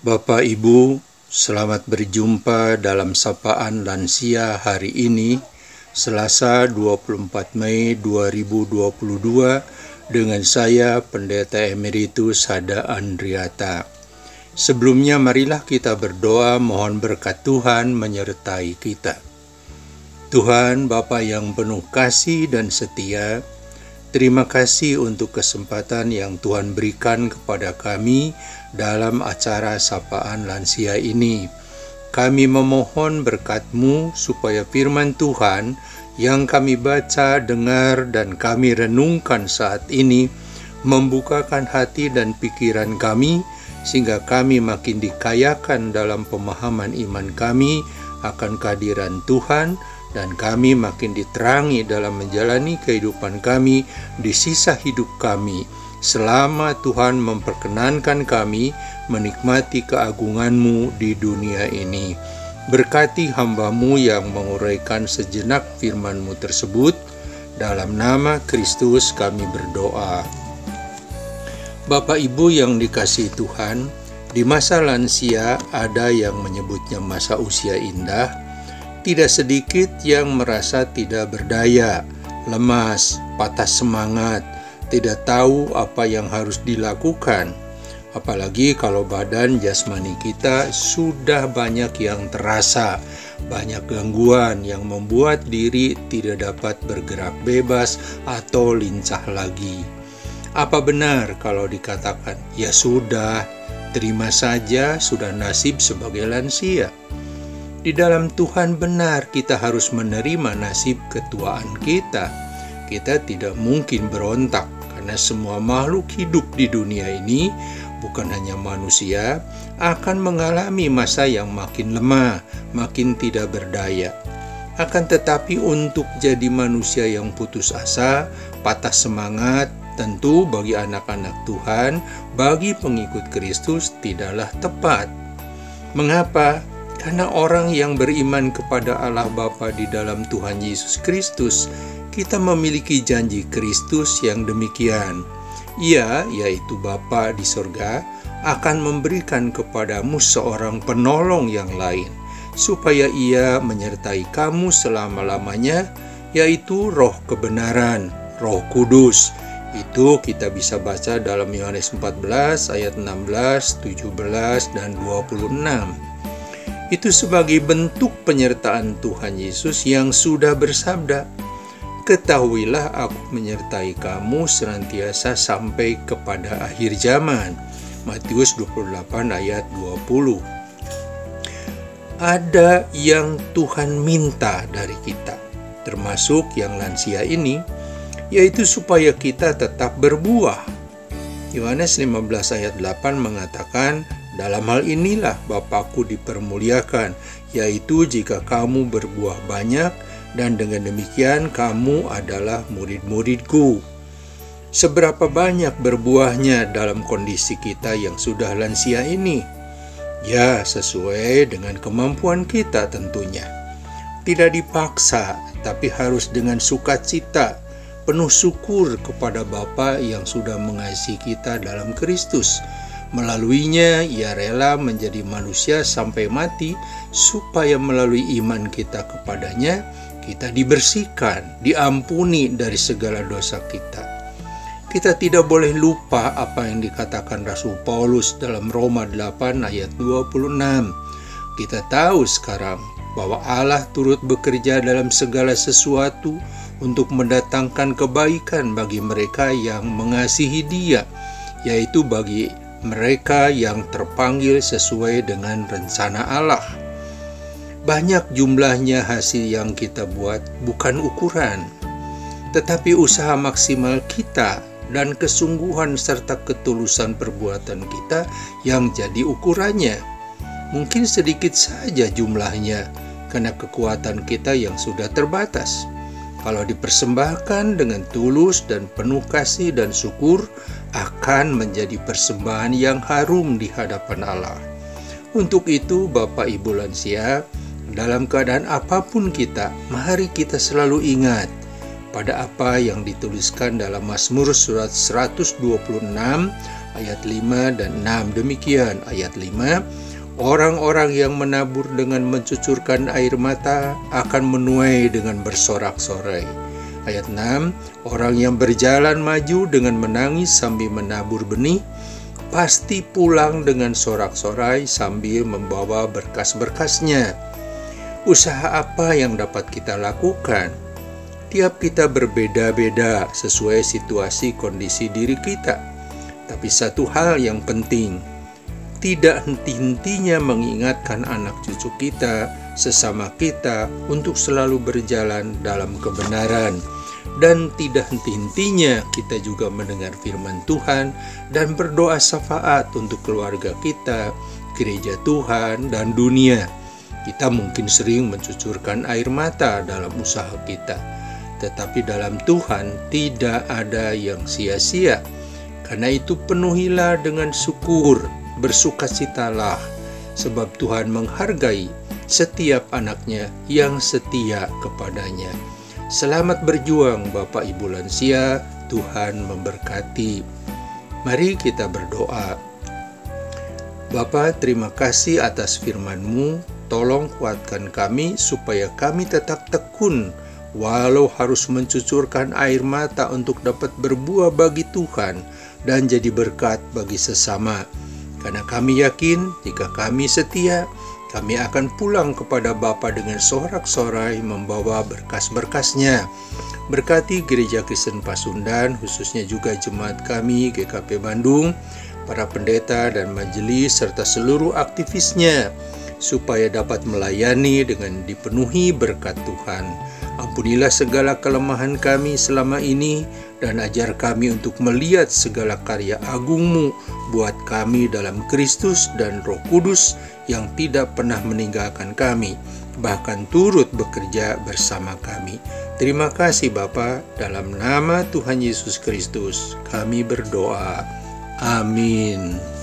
Bapak Ibu, selamat berjumpa dalam sapaan lansia hari ini, Selasa 24 Mei 2022 dengan saya Pendeta Emeritus Sada Andriata. Sebelumnya marilah kita berdoa mohon berkat Tuhan menyertai kita. Tuhan Bapa yang penuh kasih dan setia, Terima kasih untuk kesempatan yang Tuhan berikan kepada kami dalam acara sapaan lansia ini. Kami memohon berkat-Mu supaya firman Tuhan yang kami baca, dengar, dan kami renungkan saat ini membukakan hati dan pikiran kami sehingga kami makin dikayakan dalam pemahaman iman kami akan kehadiran Tuhan dan kami makin diterangi dalam menjalani kehidupan kami di sisa hidup kami selama Tuhan memperkenankan kami menikmati keagungan-Mu di dunia ini. Berkati hambamu yang menguraikan sejenak firman-Mu tersebut, dalam nama Kristus kami berdoa. Bapak Ibu yang dikasih Tuhan, di masa lansia ada yang menyebutnya masa usia indah, tidak sedikit yang merasa tidak berdaya, lemas, patah semangat, tidak tahu apa yang harus dilakukan. Apalagi kalau badan jasmani kita sudah banyak yang terasa, banyak gangguan yang membuat diri tidak dapat bergerak bebas atau lincah lagi. Apa benar kalau dikatakan, "Ya sudah, terima saja, sudah nasib sebagai lansia"? Di dalam Tuhan benar kita harus menerima nasib ketuaan kita. Kita tidak mungkin berontak karena semua makhluk hidup di dunia ini, bukan hanya manusia, akan mengalami masa yang makin lemah, makin tidak berdaya. Akan tetapi untuk jadi manusia yang putus asa, patah semangat, tentu bagi anak-anak Tuhan, bagi pengikut Kristus tidaklah tepat. Mengapa? Karena orang yang beriman kepada Allah Bapa di dalam Tuhan Yesus Kristus, kita memiliki janji Kristus yang demikian. Ia, yaitu Bapa di sorga, akan memberikan kepadamu seorang penolong yang lain, supaya ia menyertai kamu selama-lamanya, yaitu roh kebenaran, roh kudus. Itu kita bisa baca dalam Yohanes 14 ayat 16, 17, dan 26 itu sebagai bentuk penyertaan Tuhan Yesus yang sudah bersabda, Ketahuilah aku menyertai kamu senantiasa sampai kepada akhir zaman. Matius 28 ayat 20 Ada yang Tuhan minta dari kita, termasuk yang lansia ini, yaitu supaya kita tetap berbuah. Yohanes 15 ayat 8 mengatakan, dalam hal inilah Bapakku dipermuliakan, yaitu jika kamu berbuah banyak, dan dengan demikian kamu adalah murid-muridku. Seberapa banyak berbuahnya dalam kondisi kita yang sudah lansia ini? Ya, sesuai dengan kemampuan kita tentunya. Tidak dipaksa, tapi harus dengan sukacita, penuh syukur kepada Bapa yang sudah mengasihi kita dalam Kristus Melaluinya ia rela menjadi manusia sampai mati supaya melalui iman kita kepadanya kita dibersihkan, diampuni dari segala dosa kita. Kita tidak boleh lupa apa yang dikatakan Rasul Paulus dalam Roma 8 ayat 26. Kita tahu sekarang bahwa Allah turut bekerja dalam segala sesuatu untuk mendatangkan kebaikan bagi mereka yang mengasihi Dia, yaitu bagi mereka yang terpanggil sesuai dengan rencana Allah. Banyak jumlahnya hasil yang kita buat bukan ukuran, tetapi usaha maksimal kita dan kesungguhan serta ketulusan perbuatan kita yang jadi ukurannya. Mungkin sedikit saja jumlahnya karena kekuatan kita yang sudah terbatas. Kalau dipersembahkan dengan tulus dan penuh kasih dan syukur, akan menjadi persembahan yang harum di hadapan Allah. Untuk itu, Bapak Ibu lansia, dalam keadaan apa pun kita, mari kita selalu ingat pada apa yang dituliskan dalam Mazmur surat 126 ayat 5 dan 6. Demikian ayat 5. Orang-orang yang menabur dengan mencucurkan air mata akan menuai dengan bersorak-sorai. Ayat 6. Orang yang berjalan maju dengan menangis sambil menabur benih pasti pulang dengan sorak-sorai sambil membawa berkas-berkasnya. Usaha apa yang dapat kita lakukan? Tiap kita berbeda-beda sesuai situasi kondisi diri kita. Tapi satu hal yang penting, tidak henti-hentinya mengingatkan anak cucu kita, sesama kita, untuk selalu berjalan dalam kebenaran dan tidak henti-hentinya kita juga mendengar firman Tuhan dan berdoa syafaat untuk keluarga kita, gereja Tuhan, dan dunia. Kita mungkin sering mencucurkan air mata dalam usaha kita, tetapi dalam Tuhan tidak ada yang sia-sia. Karena itu penuhilah dengan syukur, bersukacitalah, sebab Tuhan menghargai setiap anaknya yang setia kepadanya. Selamat berjuang Bapak Ibu lansia, Tuhan memberkati. Mari kita berdoa. Bapa, terima kasih atas firman-Mu. Tolong kuatkan kami supaya kami tetap tekun walau harus mencucurkan air mata untuk dapat berbuah bagi Tuhan dan jadi berkat bagi sesama. Karena kami yakin jika kami setia, kami akan pulang kepada Bapa dengan sorak-sorai membawa berkas-berkasnya. Berkati Gereja Kristen Pasundan, khususnya juga jemaat kami GKP Bandung, para pendeta dan majelis serta seluruh aktivisnya supaya dapat melayani dengan dipenuhi berkat Tuhan. Ampunilah segala kelemahan kami selama ini dan ajar kami untuk melihat segala karya agungmu buat kami dalam Kristus dan Roh Kudus yang tidak pernah meninggalkan kami, bahkan turut bekerja bersama kami. Terima kasih Bapa, dalam nama Tuhan Yesus Kristus kami berdoa. Amin.